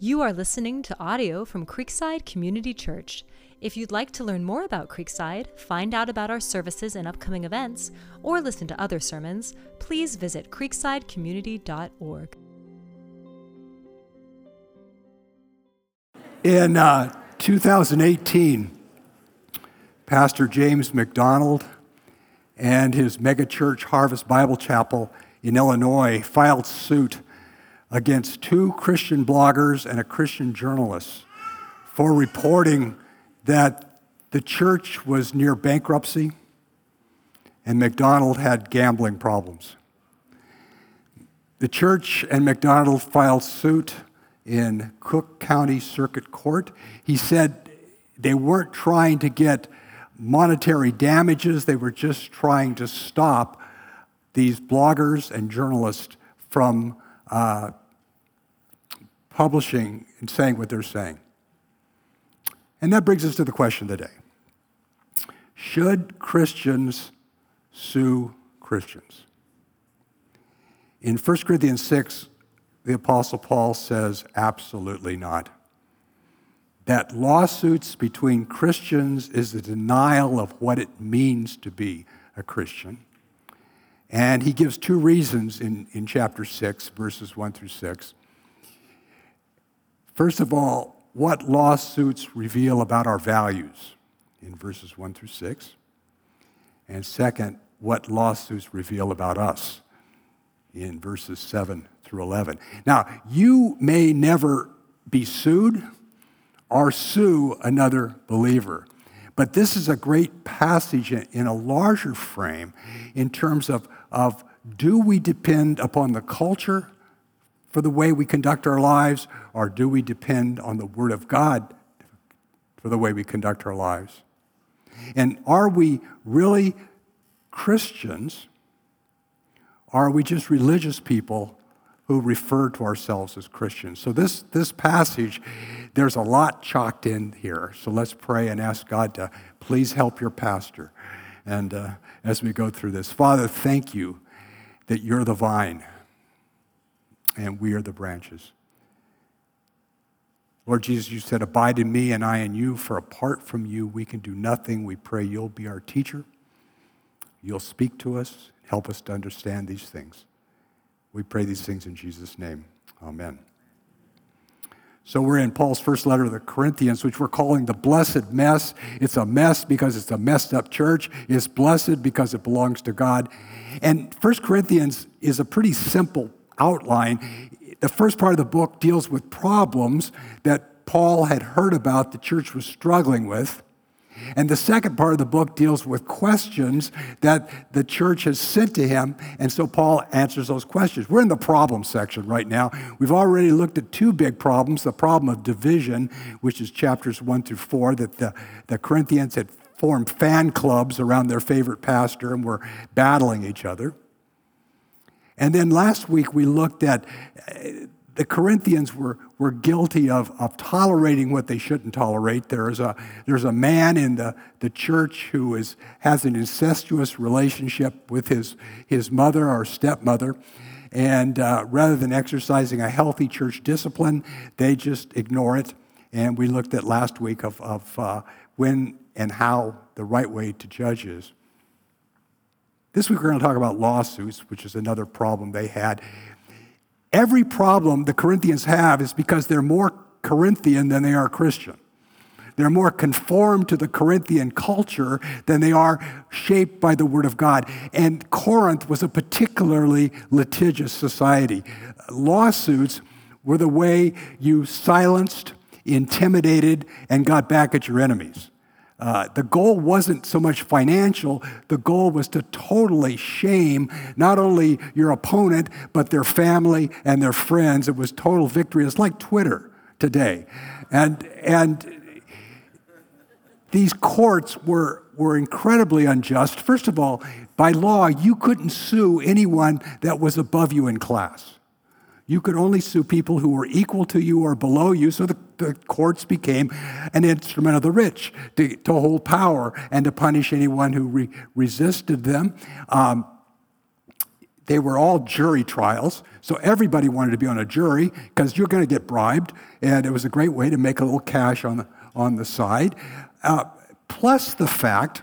You are listening to audio from Creekside Community Church. If you'd like to learn more about Creekside, find out about our services and upcoming events, or listen to other sermons, please visit creeksidecommunity.org. In uh, 2018, Pastor James MacDonald and his megachurch Harvest Bible Chapel in Illinois filed suit against two Christian bloggers and a Christian journalist for reporting that the church was near bankruptcy and MacDonald had gambling problems. The church and MacDonald filed suit in Cook County Circuit Court. He said they weren't trying to get monetary damages, they were just trying to stop these bloggers and journalists from uh, publishing and saying what they're saying. And that brings us to the question of the day Should Christians sue Christians? In 1 Corinthians 6, the Apostle Paul says, absolutely not. That lawsuits between Christians is a denial of what it means to be a Christian. And he gives two reasons in, in chapter 6, verses 1 through 6. First of all, what lawsuits reveal about our values in verses 1 through 6. And second, what lawsuits reveal about us in verses 7 through 11. Now, you may never be sued or sue another believer. But this is a great passage in a larger frame in terms of, of do we depend upon the culture for the way we conduct our lives, or do we depend on the Word of God for the way we conduct our lives? And are we really Christians, or are we just religious people who refer to ourselves as Christians? So, this, this passage, there's a lot chalked in here. So, let's pray and ask God to please help your pastor. And uh, as we go through this, Father, thank you that you're the vine and we are the branches. Lord Jesus, you said, Abide in me and I in you, for apart from you, we can do nothing. We pray you'll be our teacher. You'll speak to us, help us to understand these things. We pray these things in Jesus' name. Amen. So we're in Paul's first letter to the Corinthians, which we're calling the blessed mess. It's a mess because it's a messed up church. It's blessed because it belongs to God. And First Corinthians is a pretty simple outline. The first part of the book deals with problems that Paul had heard about the church was struggling with. And the second part of the book deals with questions that the church has sent to him. And so Paul answers those questions. We're in the problem section right now. We've already looked at two big problems the problem of division, which is chapters one through four, that the, the Corinthians had formed fan clubs around their favorite pastor and were battling each other. And then last week we looked at the Corinthians were, were guilty of, of tolerating what they shouldn't tolerate. There's a, there's a man in the, the church who is, has an incestuous relationship with his, his mother or stepmother. And uh, rather than exercising a healthy church discipline, they just ignore it. And we looked at last week of, of uh, when and how the right way to judge is. This week we're going to talk about lawsuits, which is another problem they had. Every problem the Corinthians have is because they're more Corinthian than they are Christian. They're more conformed to the Corinthian culture than they are shaped by the Word of God. And Corinth was a particularly litigious society. Lawsuits were the way you silenced, intimidated, and got back at your enemies. Uh, the goal wasn't so much financial, the goal was to totally shame not only your opponent, but their family and their friends. It was total victory. It's like Twitter today. And, and these courts were, were incredibly unjust. First of all, by law, you couldn't sue anyone that was above you in class. You could only sue people who were equal to you or below you, so the, the courts became an instrument of the rich to, to hold power and to punish anyone who re- resisted them. Um, they were all jury trials. So everybody wanted to be on a jury because you're going to get bribed. And it was a great way to make a little cash on the, on the side. Uh, plus the fact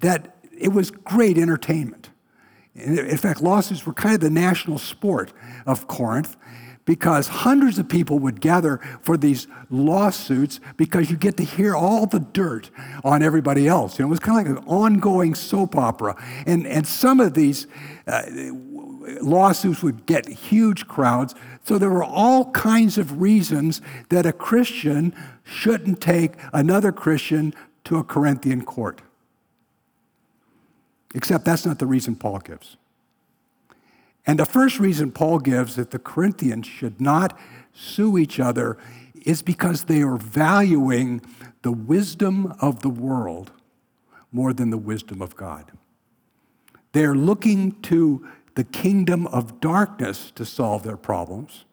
that it was great entertainment. In fact, lawsuits were kind of the national sport of Corinth because hundreds of people would gather for these lawsuits because you get to hear all the dirt on everybody else. You know, it was kind of like an ongoing soap opera. And, and some of these uh, lawsuits would get huge crowds. So there were all kinds of reasons that a Christian shouldn't take another Christian to a Corinthian court. Except that's not the reason Paul gives. And the first reason Paul gives that the Corinthians should not sue each other is because they are valuing the wisdom of the world more than the wisdom of God. They're looking to the kingdom of darkness to solve their problems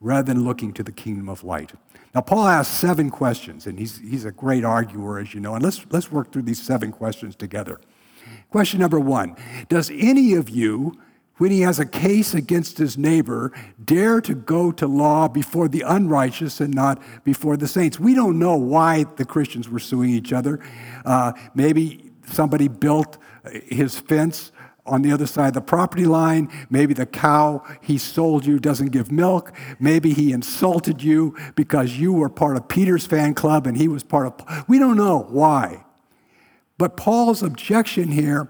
rather than looking to the kingdom of light. Now, Paul asks seven questions, and he's, he's a great arguer, as you know, and let's, let's work through these seven questions together. Question number one Does any of you when he has a case against his neighbor, dare to go to law before the unrighteous and not before the saints. We don't know why the Christians were suing each other. Uh, maybe somebody built his fence on the other side of the property line. Maybe the cow he sold you doesn't give milk. Maybe he insulted you because you were part of Peter's fan club and he was part of. We don't know why. But Paul's objection here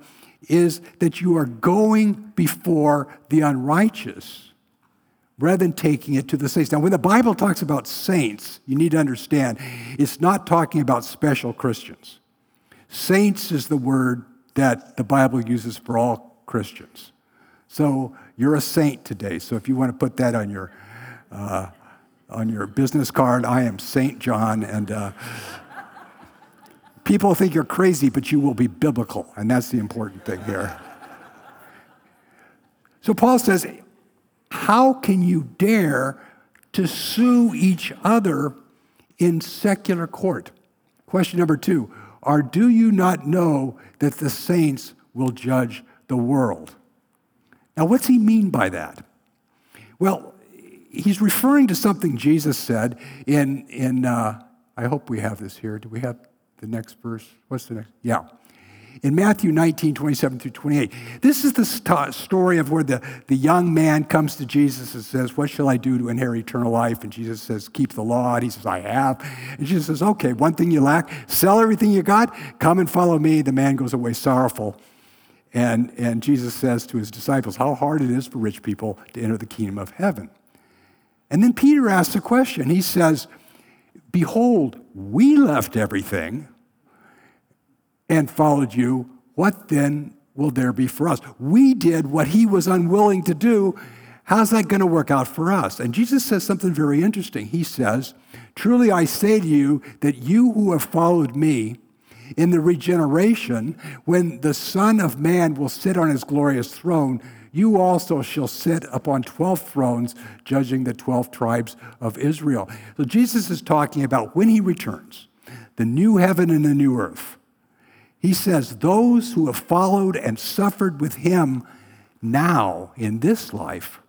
is that you are going before the unrighteous rather than taking it to the saints. Now, when the Bible talks about saints, you need to understand it's not talking about special Christians. Saints is the word that the Bible uses for all Christians. So you're a saint today. So if you want to put that on your uh, on your business card, I am Saint John, and uh, People think you're crazy, but you will be biblical, and that's the important thing here. So Paul says, How can you dare to sue each other in secular court? Question number two Or do you not know that the saints will judge the world? Now, what's he mean by that? Well, he's referring to something Jesus said in, in uh, I hope we have this here. Do we have the next verse. What's the next? Yeah. In Matthew 19, 27 through 28, this is the st- story of where the, the young man comes to Jesus and says, What shall I do to inherit eternal life? And Jesus says, Keep the law. And he says, I have. And Jesus says, Okay, one thing you lack, sell everything you got, come and follow me. The man goes away sorrowful. And, and Jesus says to his disciples, How hard it is for rich people to enter the kingdom of heaven. And then Peter asks a question. He says, Behold, we left everything and followed you. What then will there be for us? We did what he was unwilling to do. How's that going to work out for us? And Jesus says something very interesting. He says, Truly I say to you that you who have followed me in the regeneration, when the Son of Man will sit on his glorious throne, you also shall sit upon 12 thrones, judging the 12 tribes of Israel. So Jesus is talking about when he returns, the new heaven and the new earth. He says, Those who have followed and suffered with him now in this life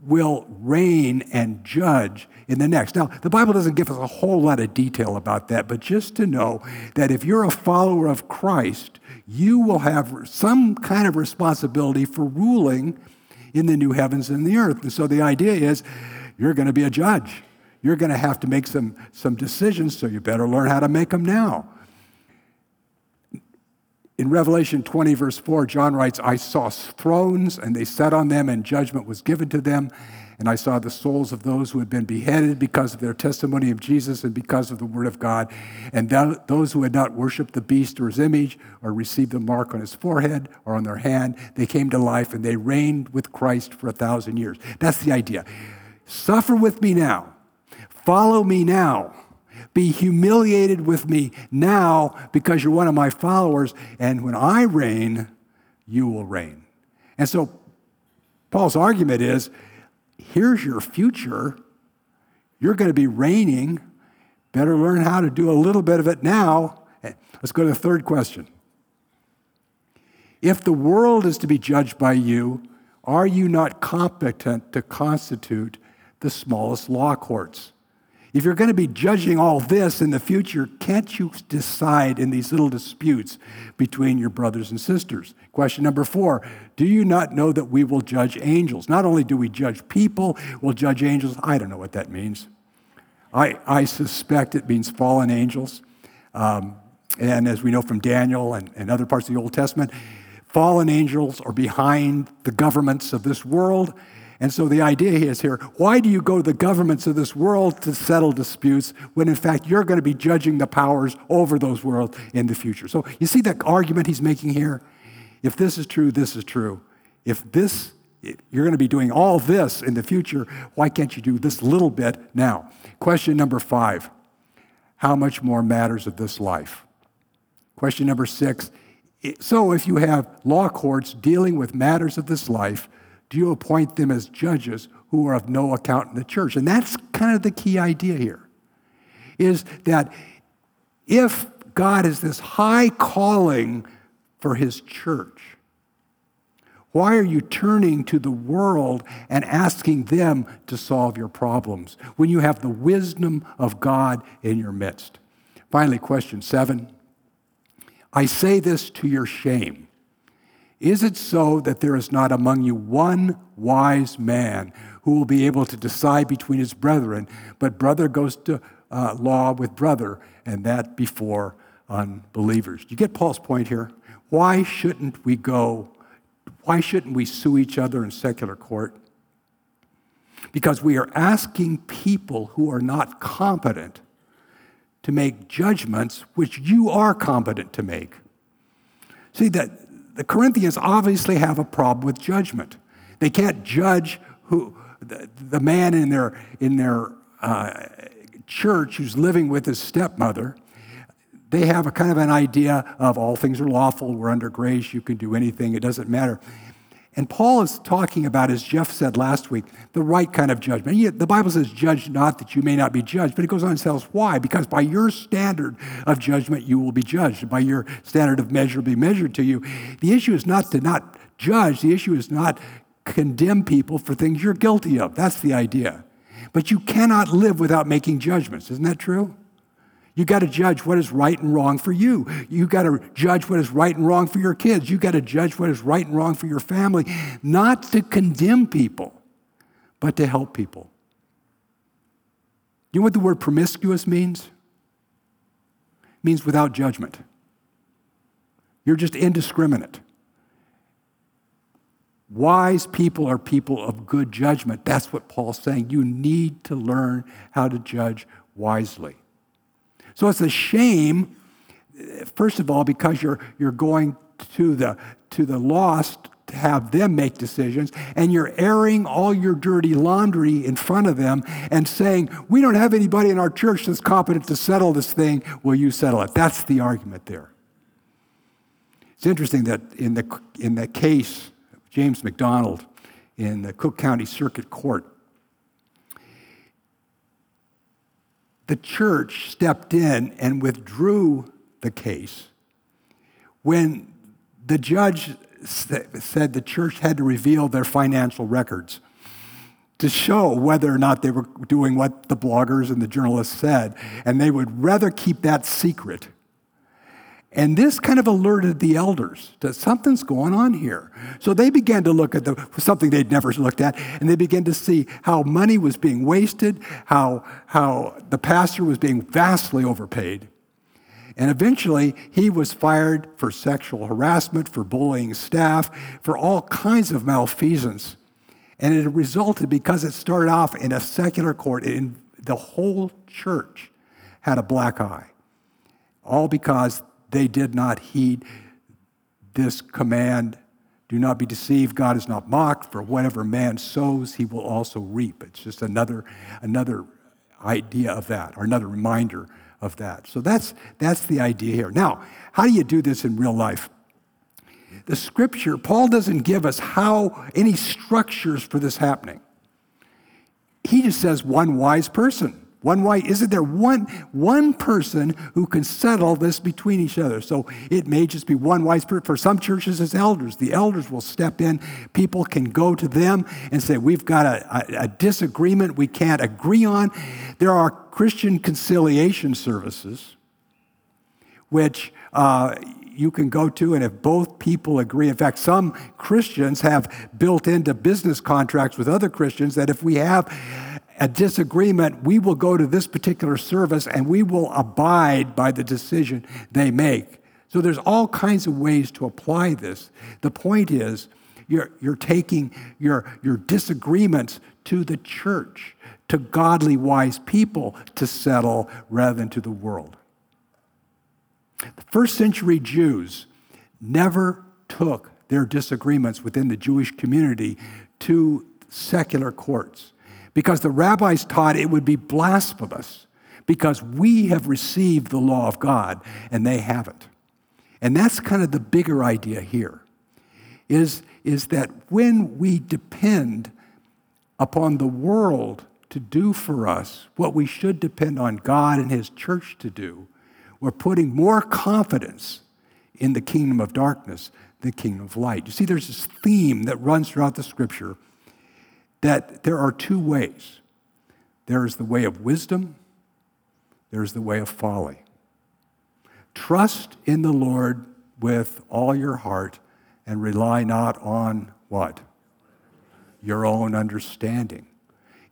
will reign and judge in the next. Now, the Bible doesn't give us a whole lot of detail about that, but just to know that if you're a follower of Christ, you will have some kind of responsibility for ruling in the new heavens and the earth. And so the idea is you're going to be a judge. You're going to have to make some, some decisions, so you better learn how to make them now. In Revelation 20, verse 4, John writes, I saw thrones, and they sat on them, and judgment was given to them. And I saw the souls of those who had been beheaded because of their testimony of Jesus and because of the word of God. And those who had not worshiped the beast or his image or received the mark on his forehead or on their hand, they came to life and they reigned with Christ for a thousand years. That's the idea. Suffer with me now. Follow me now. Be humiliated with me now because you're one of my followers. And when I reign, you will reign. And so Paul's argument is here's your future. You're going to be reigning. Better learn how to do a little bit of it now. Let's go to the third question. If the world is to be judged by you, are you not competent to constitute the smallest law courts? If you're going to be judging all this in the future, can't you decide in these little disputes between your brothers and sisters? Question number four Do you not know that we will judge angels? Not only do we judge people, we'll judge angels. I don't know what that means. I, I suspect it means fallen angels. Um, and as we know from Daniel and, and other parts of the Old Testament, fallen angels are behind the governments of this world. And so the idea is here why do you go to the governments of this world to settle disputes when in fact you're going to be judging the powers over those worlds in the future? So you see that argument he's making here? If this is true, this is true. If this, you're going to be doing all this in the future, why can't you do this little bit now? Question number five How much more matters of this life? Question number six So if you have law courts dealing with matters of this life, do you appoint them as judges who are of no account in the church? And that's kind of the key idea here is that if God has this high calling for his church, why are you turning to the world and asking them to solve your problems when you have the wisdom of God in your midst? Finally, question seven. I say this to your shame. Is it so that there is not among you one wise man who will be able to decide between his brethren, but brother goes to uh, law with brother, and that before unbelievers? Do you get Paul's point here? Why shouldn't we go? Why shouldn't we sue each other in secular court? Because we are asking people who are not competent to make judgments which you are competent to make. See, that the Corinthians obviously have a problem with judgment. They can't judge who the, the man in their in their uh, church who's living with his stepmother. They have a kind of an idea of all things are lawful. We're under grace. You can do anything. It doesn't matter. And Paul is talking about, as Jeff said last week, the right kind of judgment. The Bible says, judge not that you may not be judged. But it goes on and tells why. Because by your standard of judgment, you will be judged. By your standard of measure, be measured to you. The issue is not to not judge. The issue is not condemn people for things you're guilty of. That's the idea. But you cannot live without making judgments. Isn't that true? You got to judge what is right and wrong for you. You got to judge what is right and wrong for your kids. You got to judge what is right and wrong for your family, not to condemn people, but to help people. You know what the word promiscuous means? It means without judgment. You're just indiscriminate. Wise people are people of good judgment. That's what Paul's saying. You need to learn how to judge wisely. So it's a shame, first of all, because you're, you're going to the, to the lost to have them make decisions, and you're airing all your dirty laundry in front of them and saying, We don't have anybody in our church that's competent to settle this thing. Will you settle it? That's the argument there. It's interesting that in the, in the case of James MacDonald in the Cook County Circuit Court, the church stepped in and withdrew the case when the judge said the church had to reveal their financial records to show whether or not they were doing what the bloggers and the journalists said. And they would rather keep that secret and this kind of alerted the elders that something's going on here. So they began to look at the, something they'd never looked at, and they began to see how money was being wasted, how, how the pastor was being vastly overpaid. And eventually, he was fired for sexual harassment, for bullying staff, for all kinds of malfeasance. And it resulted because it started off in a secular court, in the whole church had a black eye. All because they did not heed this command do not be deceived god is not mocked for whatever man sows he will also reap. It's just another another idea of that or another reminder of that. So that's that's the idea here. Now how do you do this in real life? The scripture paul doesn't give us how any structures for this happening. He just says one wise person One white, isn't there one, one person who can settle this between each other? So it may just be one wise person. For some churches, it's elders. The elders will step in. People can go to them and say, We've got a, a, a disagreement we can't agree on. There are Christian conciliation services, which uh, you can go to, and if both people agree, in fact, some Christians have built into business contracts with other Christians that if we have a disagreement, we will go to this particular service and we will abide by the decision they make. So there's all kinds of ways to apply this. The point is, you're, you're taking your, your disagreements to the church, to godly, wise people to settle rather than to the world. The first century Jews never took their disagreements within the Jewish community to secular courts because the rabbis taught it would be blasphemous because we have received the law of God and they haven't. And that's kind of the bigger idea here is, is that when we depend upon the world to do for us what we should depend on God and His church to do, we're putting more confidence in the kingdom of darkness than the kingdom of light. You see, there's this theme that runs throughout the scripture that there are two ways there is the way of wisdom, there is the way of folly. Trust in the Lord with all your heart and rely not on what? Your own understanding.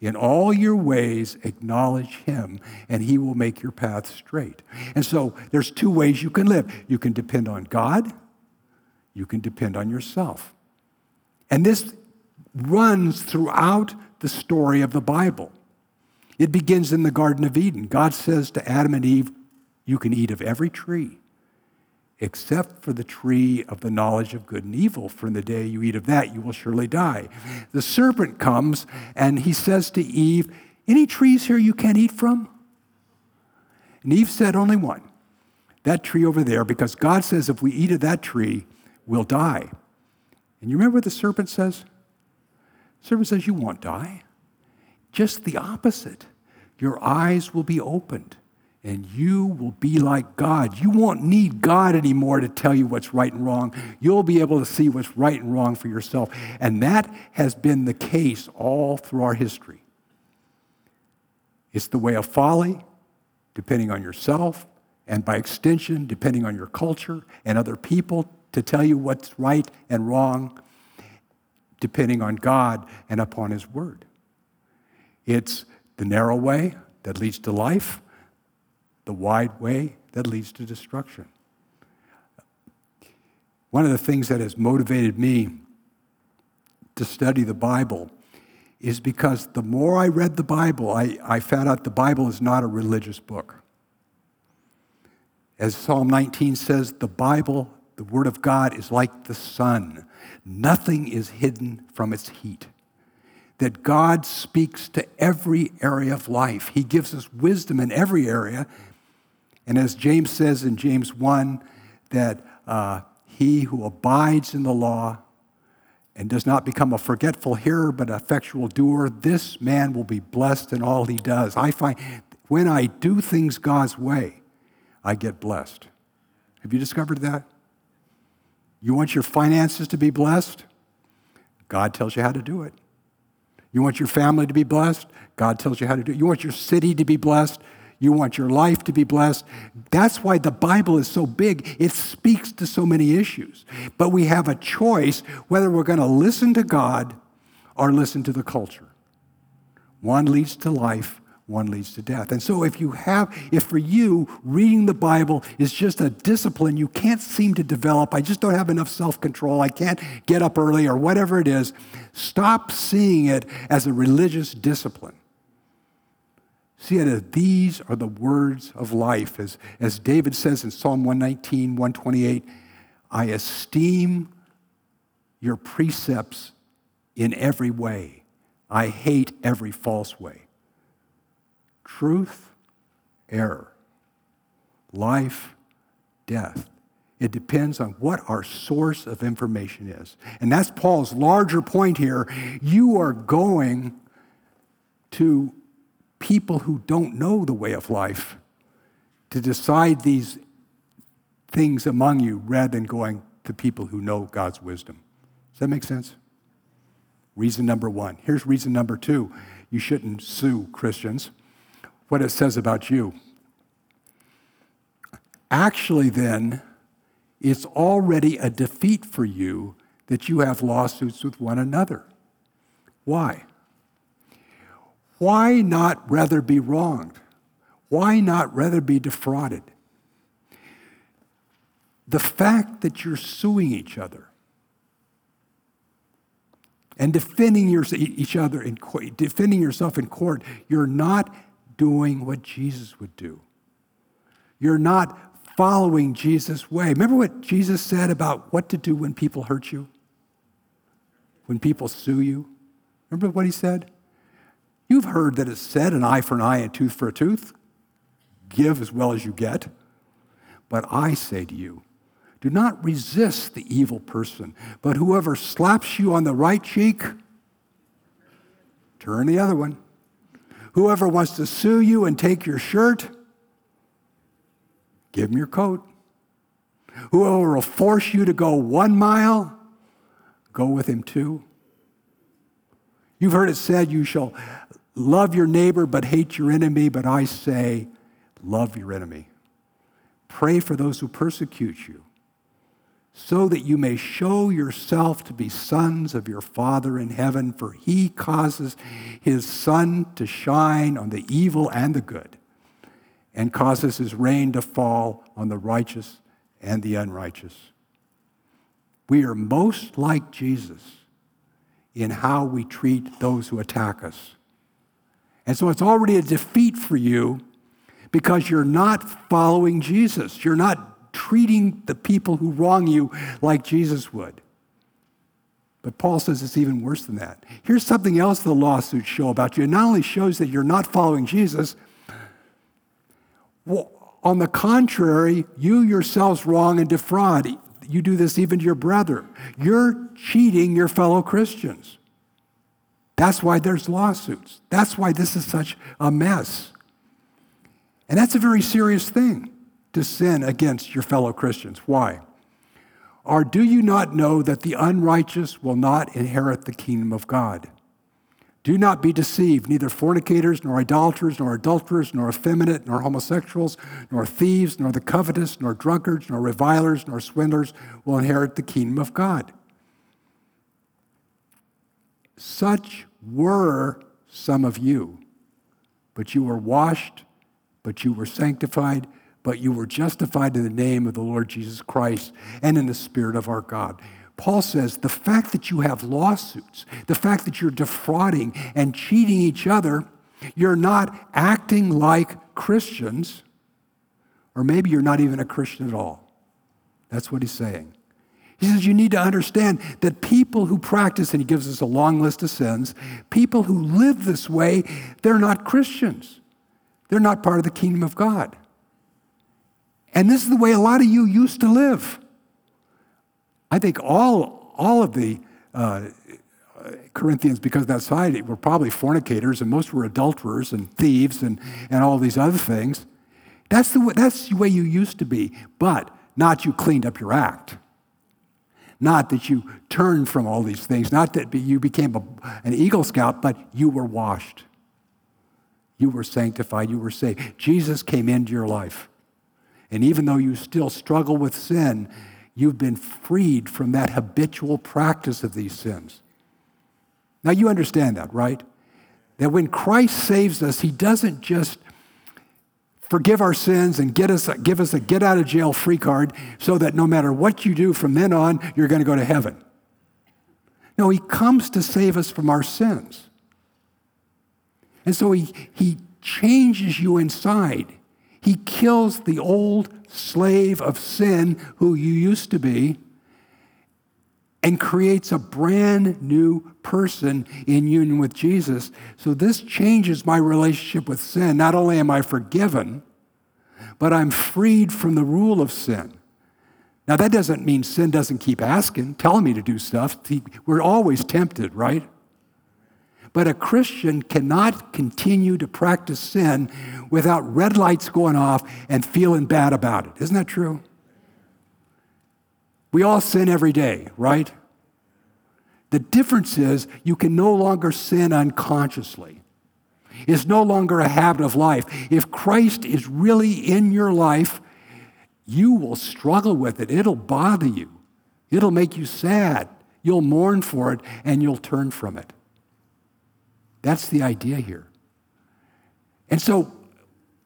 In all your ways, acknowledge him, and he will make your path straight. And so there's two ways you can live you can depend on God, you can depend on yourself. And this runs throughout the story of the Bible. It begins in the Garden of Eden. God says to Adam and Eve, You can eat of every tree except for the tree of the knowledge of good and evil. In the day you eat of that, you will surely die. The serpent comes and he says to Eve, Any trees here you can't eat from? And Eve said, Only one. That tree over there, because God says if we eat of that tree, we'll die. And you remember what the serpent says? Servant says, You won't die. Just the opposite. Your eyes will be opened and you will be like God. You won't need God anymore to tell you what's right and wrong. You'll be able to see what's right and wrong for yourself. And that has been the case all through our history. It's the way of folly, depending on yourself, and by extension, depending on your culture and other people to tell you what's right and wrong depending on God and upon His Word. It's the narrow way that leads to life, the wide way that leads to destruction. One of the things that has motivated me to study the Bible is because the more I read the Bible, I, I found out the Bible is not a religious book. As Psalm 19 says, the Bible, the Word of God, is like the sun Nothing is hidden from its heat. That God speaks to every area of life. He gives us wisdom in every area. And as James says in James 1, that uh, he who abides in the law and does not become a forgetful hearer but an effectual doer, this man will be blessed in all he does. I find when I do things God's way, I get blessed. Have you discovered that? You want your finances to be blessed? God tells you how to do it. You want your family to be blessed? God tells you how to do it. You want your city to be blessed? You want your life to be blessed. That's why the Bible is so big. It speaks to so many issues. But we have a choice whether we're going to listen to God or listen to the culture. One leads to life, one leads to death. And so, if you have, if for you, reading the Bible is just a discipline you can't seem to develop, I just don't have enough self control, I can't get up early, or whatever it is, stop seeing it as a religious discipline. See it as these are the words of life. As, as David says in Psalm 119, 128, I esteem your precepts in every way. I hate every false way truth, error, life, death. It depends on what our source of information is. And that's Paul's larger point here. You are going to people who don't know the way of life to decide these things among you rather than going to people who know God's wisdom. Does that make sense? Reason number one. Here's reason number two you shouldn't sue Christians. What it says about you. Actually, then, it's already a defeat for you that you have lawsuits with one another. Why? Why not rather be wronged? Why not rather be defrauded? The fact that you're suing each other and defending your, each other in defending yourself in court, you're not doing what Jesus would do. You're not following Jesus' way. Remember what Jesus said about what to do when people hurt you? When people sue you? Remember what he said? You've heard that it's said an eye for an eye and tooth for a tooth. Give as well as you get. But I say to you, do not resist the evil person, but whoever slaps you on the right cheek, turn the other one. Whoever wants to sue you and take your shirt, give him your coat. Whoever will force you to go one mile, go with him two. You've heard it said, You shall love your neighbor but hate your enemy, but I say, love your enemy. Pray for those who persecute you, so that you may show yourself to be sons of your Father in heaven, for he causes his sun to shine on the evil and the good, and causes his rain to fall on the righteous and the unrighteous. We are most like Jesus in how we treat those who attack us. And so it's already a defeat for you because you're not following Jesus. You're not treating the people who wrong you like Jesus would. But Paul says it's even worse than that. Here's something else the lawsuits show about you. It not only shows that you're not following Jesus, well, on the contrary, you yourselves wrong and defraud you do this even to your brother. You're cheating your fellow Christians. That's why there's lawsuits. That's why this is such a mess. And that's a very serious thing to sin against your fellow Christians. Why? Or do you not know that the unrighteous will not inherit the kingdom of God? Do not be deceived. Neither fornicators, nor idolaters, nor adulterers, nor effeminate, nor homosexuals, nor thieves, nor the covetous, nor drunkards, nor revilers, nor swindlers will inherit the kingdom of God. Such were some of you, but you were washed, but you were sanctified, but you were justified in the name of the Lord Jesus Christ and in the Spirit of our God. Paul says the fact that you have lawsuits, the fact that you're defrauding and cheating each other, you're not acting like Christians, or maybe you're not even a Christian at all. That's what he's saying. He says you need to understand that people who practice, and he gives us a long list of sins, people who live this way, they're not Christians. They're not part of the kingdom of God. And this is the way a lot of you used to live. I think all, all of the uh, Corinthians, because of that side, were probably fornicators, and most were adulterers and thieves and, and all these other things. That's the, way, that's the way you used to be, but not you cleaned up your act. Not that you turned from all these things, not that you became a, an Eagle Scout, but you were washed. You were sanctified, you were saved. Jesus came into your life. And even though you still struggle with sin, you've been freed from that habitual practice of these sins. Now, you understand that, right? That when Christ saves us, he doesn't just forgive our sins and get us, give us a get out of jail free card so that no matter what you do from then on, you're going to go to heaven. No, he comes to save us from our sins. And so he, he changes you inside. He kills the old slave of sin who you used to be and creates a brand new person in union with Jesus. So this changes my relationship with sin. Not only am I forgiven, but I'm freed from the rule of sin. Now, that doesn't mean sin doesn't keep asking, telling me to do stuff. We're always tempted, right? But a Christian cannot continue to practice sin without red lights going off and feeling bad about it. Isn't that true? We all sin every day, right? The difference is you can no longer sin unconsciously. It's no longer a habit of life. If Christ is really in your life, you will struggle with it. It'll bother you, it'll make you sad. You'll mourn for it and you'll turn from it. That's the idea here. And so,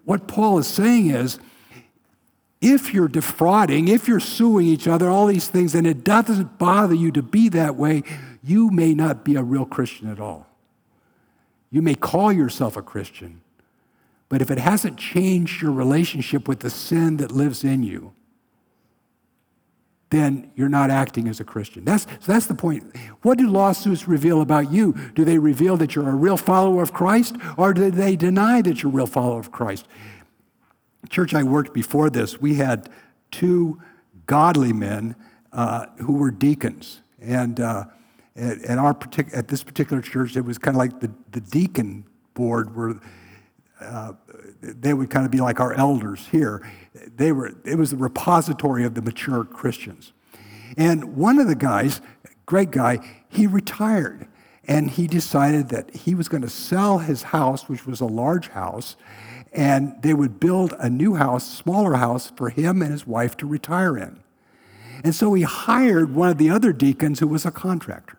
what Paul is saying is if you're defrauding, if you're suing each other, all these things, and it doesn't bother you to be that way, you may not be a real Christian at all. You may call yourself a Christian, but if it hasn't changed your relationship with the sin that lives in you, then you're not acting as a Christian. That's, so that's the point. What do lawsuits reveal about you? Do they reveal that you're a real follower of Christ, or do they deny that you're a real follower of Christ? church I worked before this, we had two godly men uh, who were deacons. And uh, at, at, our partic- at this particular church, it was kind of like the, the deacon board where uh, they would kind of be like our elders here. They were, it was the repository of the mature Christians. And one of the guys, great guy, he retired and he decided that he was going to sell his house, which was a large house, and they would build a new house, smaller house, for him and his wife to retire in. And so he hired one of the other deacons who was a contractor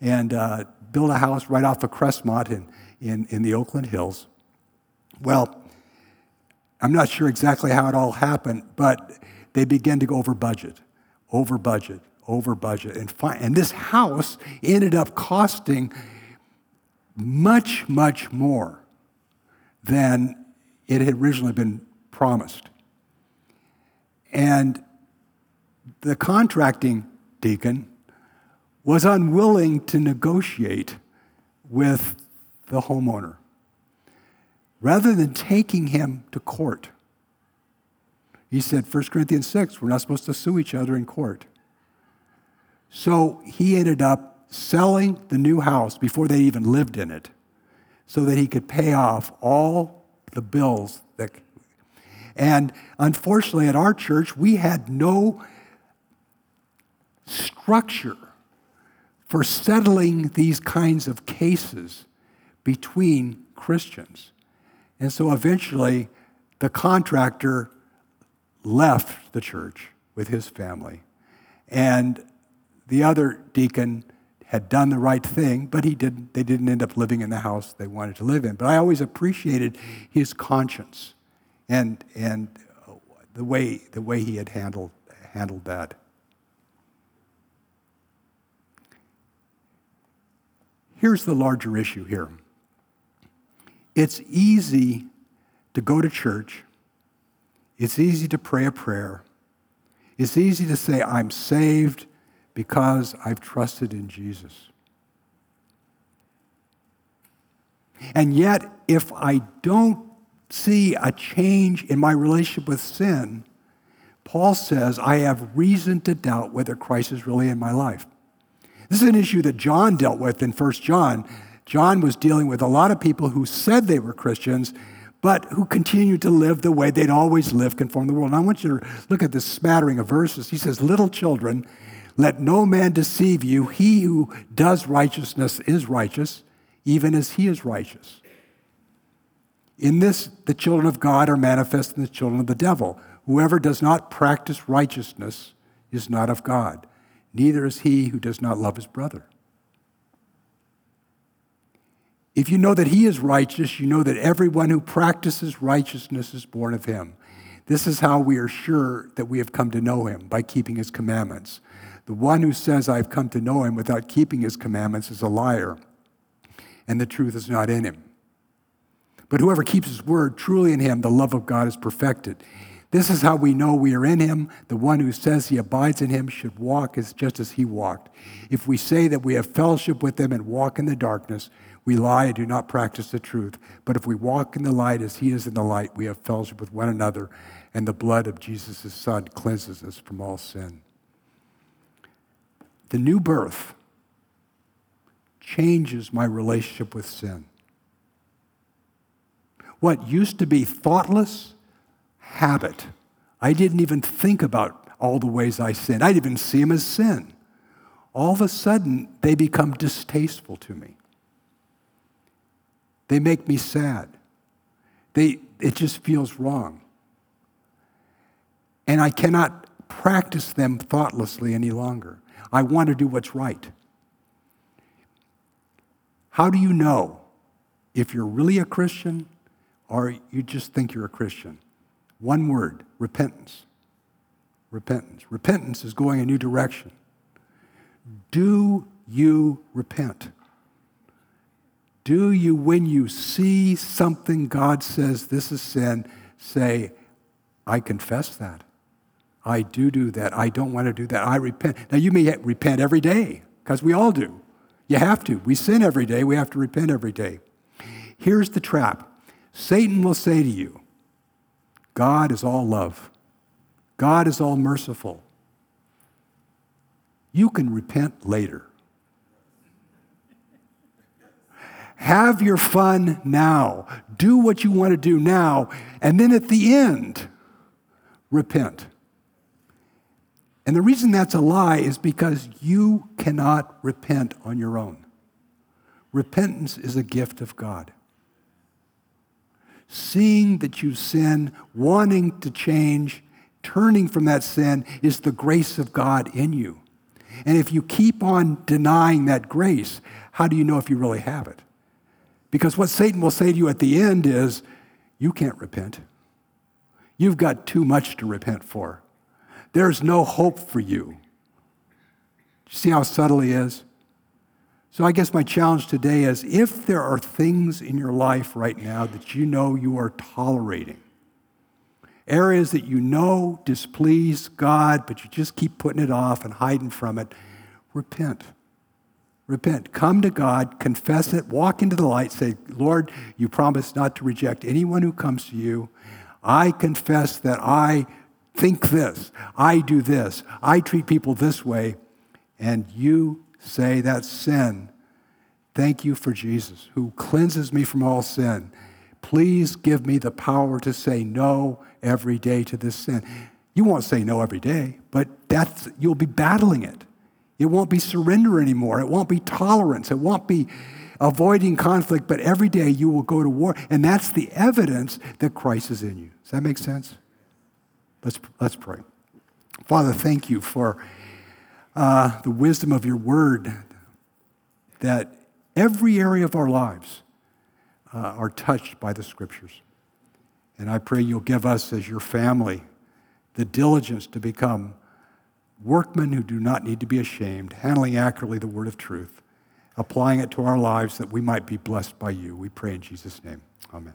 and uh, built a house right off of Crestmont in, in, in the Oakland Hills. Well, I'm not sure exactly how it all happened, but they began to go over budget, over budget, over budget. And, fi- and this house ended up costing much, much more than it had originally been promised. And the contracting deacon was unwilling to negotiate with the homeowner. Rather than taking him to court, he said, 1 Corinthians 6, we're not supposed to sue each other in court. So he ended up selling the new house before they even lived in it so that he could pay off all the bills that and unfortunately at our church we had no structure for settling these kinds of cases between Christians. And so eventually the contractor left the church with his family. And the other deacon had done the right thing, but he didn't, they didn't end up living in the house they wanted to live in. But I always appreciated his conscience and, and the, way, the way he had handled, handled that. Here's the larger issue here it's easy to go to church, it's easy to pray a prayer, it's easy to say, I'm saved because I've trusted in Jesus. And yet, if I don't see a change in my relationship with sin, Paul says I have reason to doubt whether Christ is really in my life. This is an issue that John dealt with in 1 John. John was dealing with a lot of people who said they were Christians, but who continued to live the way they'd always lived, conform the world. And I want you to look at this smattering of verses. He says, Little children, let no man deceive you. He who does righteousness is righteous, even as he is righteous. In this, the children of God are manifest in the children of the devil. Whoever does not practice righteousness is not of God, neither is he who does not love his brother. If you know that he is righteous, you know that everyone who practices righteousness is born of him. This is how we are sure that we have come to know him by keeping his commandments. The one who says, I've come to know him without keeping his commandments is a liar, and the truth is not in him. But whoever keeps his word, truly in him, the love of God is perfected. This is how we know we are in him. The one who says he abides in him should walk as just as he walked. If we say that we have fellowship with him and walk in the darkness, we lie and do not practice the truth. But if we walk in the light as he is in the light, we have fellowship with one another, and the blood of Jesus' Son cleanses us from all sin the new birth changes my relationship with sin. What used to be thoughtless, habit. I didn't even think about all the ways I sin. I didn't even see them as sin. All of a sudden, they become distasteful to me. They make me sad. They, it just feels wrong. And I cannot practice them thoughtlessly any longer. I want to do what's right. How do you know if you're really a Christian or you just think you're a Christian? One word repentance. Repentance. Repentance is going a new direction. Do you repent? Do you, when you see something God says this is sin, say, I confess that? I do do that. I don't want to do that. I repent. Now, you may repent every day, because we all do. You have to. We sin every day. We have to repent every day. Here's the trap Satan will say to you, God is all love, God is all merciful. You can repent later. Have your fun now. Do what you want to do now. And then at the end, repent. And the reason that's a lie is because you cannot repent on your own. Repentance is a gift of God. Seeing that you sin, wanting to change, turning from that sin is the grace of God in you. And if you keep on denying that grace, how do you know if you really have it? Because what Satan will say to you at the end is, you can't repent. You've got too much to repent for. There's no hope for you. See how subtle he is? So, I guess my challenge today is if there are things in your life right now that you know you are tolerating, areas that you know displease God, but you just keep putting it off and hiding from it, repent. Repent. Come to God, confess it, walk into the light, say, Lord, you promised not to reject anyone who comes to you. I confess that I think this, I do this, I treat people this way, and you say that's sin. Thank you for Jesus who cleanses me from all sin. Please give me the power to say no every day to this sin. You won't say no every day, but that's you'll be battling it. It won't be surrender anymore. It won't be tolerance. It won't be avoiding conflict, but every day you will go to war. And that's the evidence that Christ is in you. Does that make sense? Let's, let's pray. Father, thank you for uh, the wisdom of your word that every area of our lives uh, are touched by the scriptures. And I pray you'll give us, as your family, the diligence to become workmen who do not need to be ashamed, handling accurately the word of truth, applying it to our lives that we might be blessed by you. We pray in Jesus' name. Amen.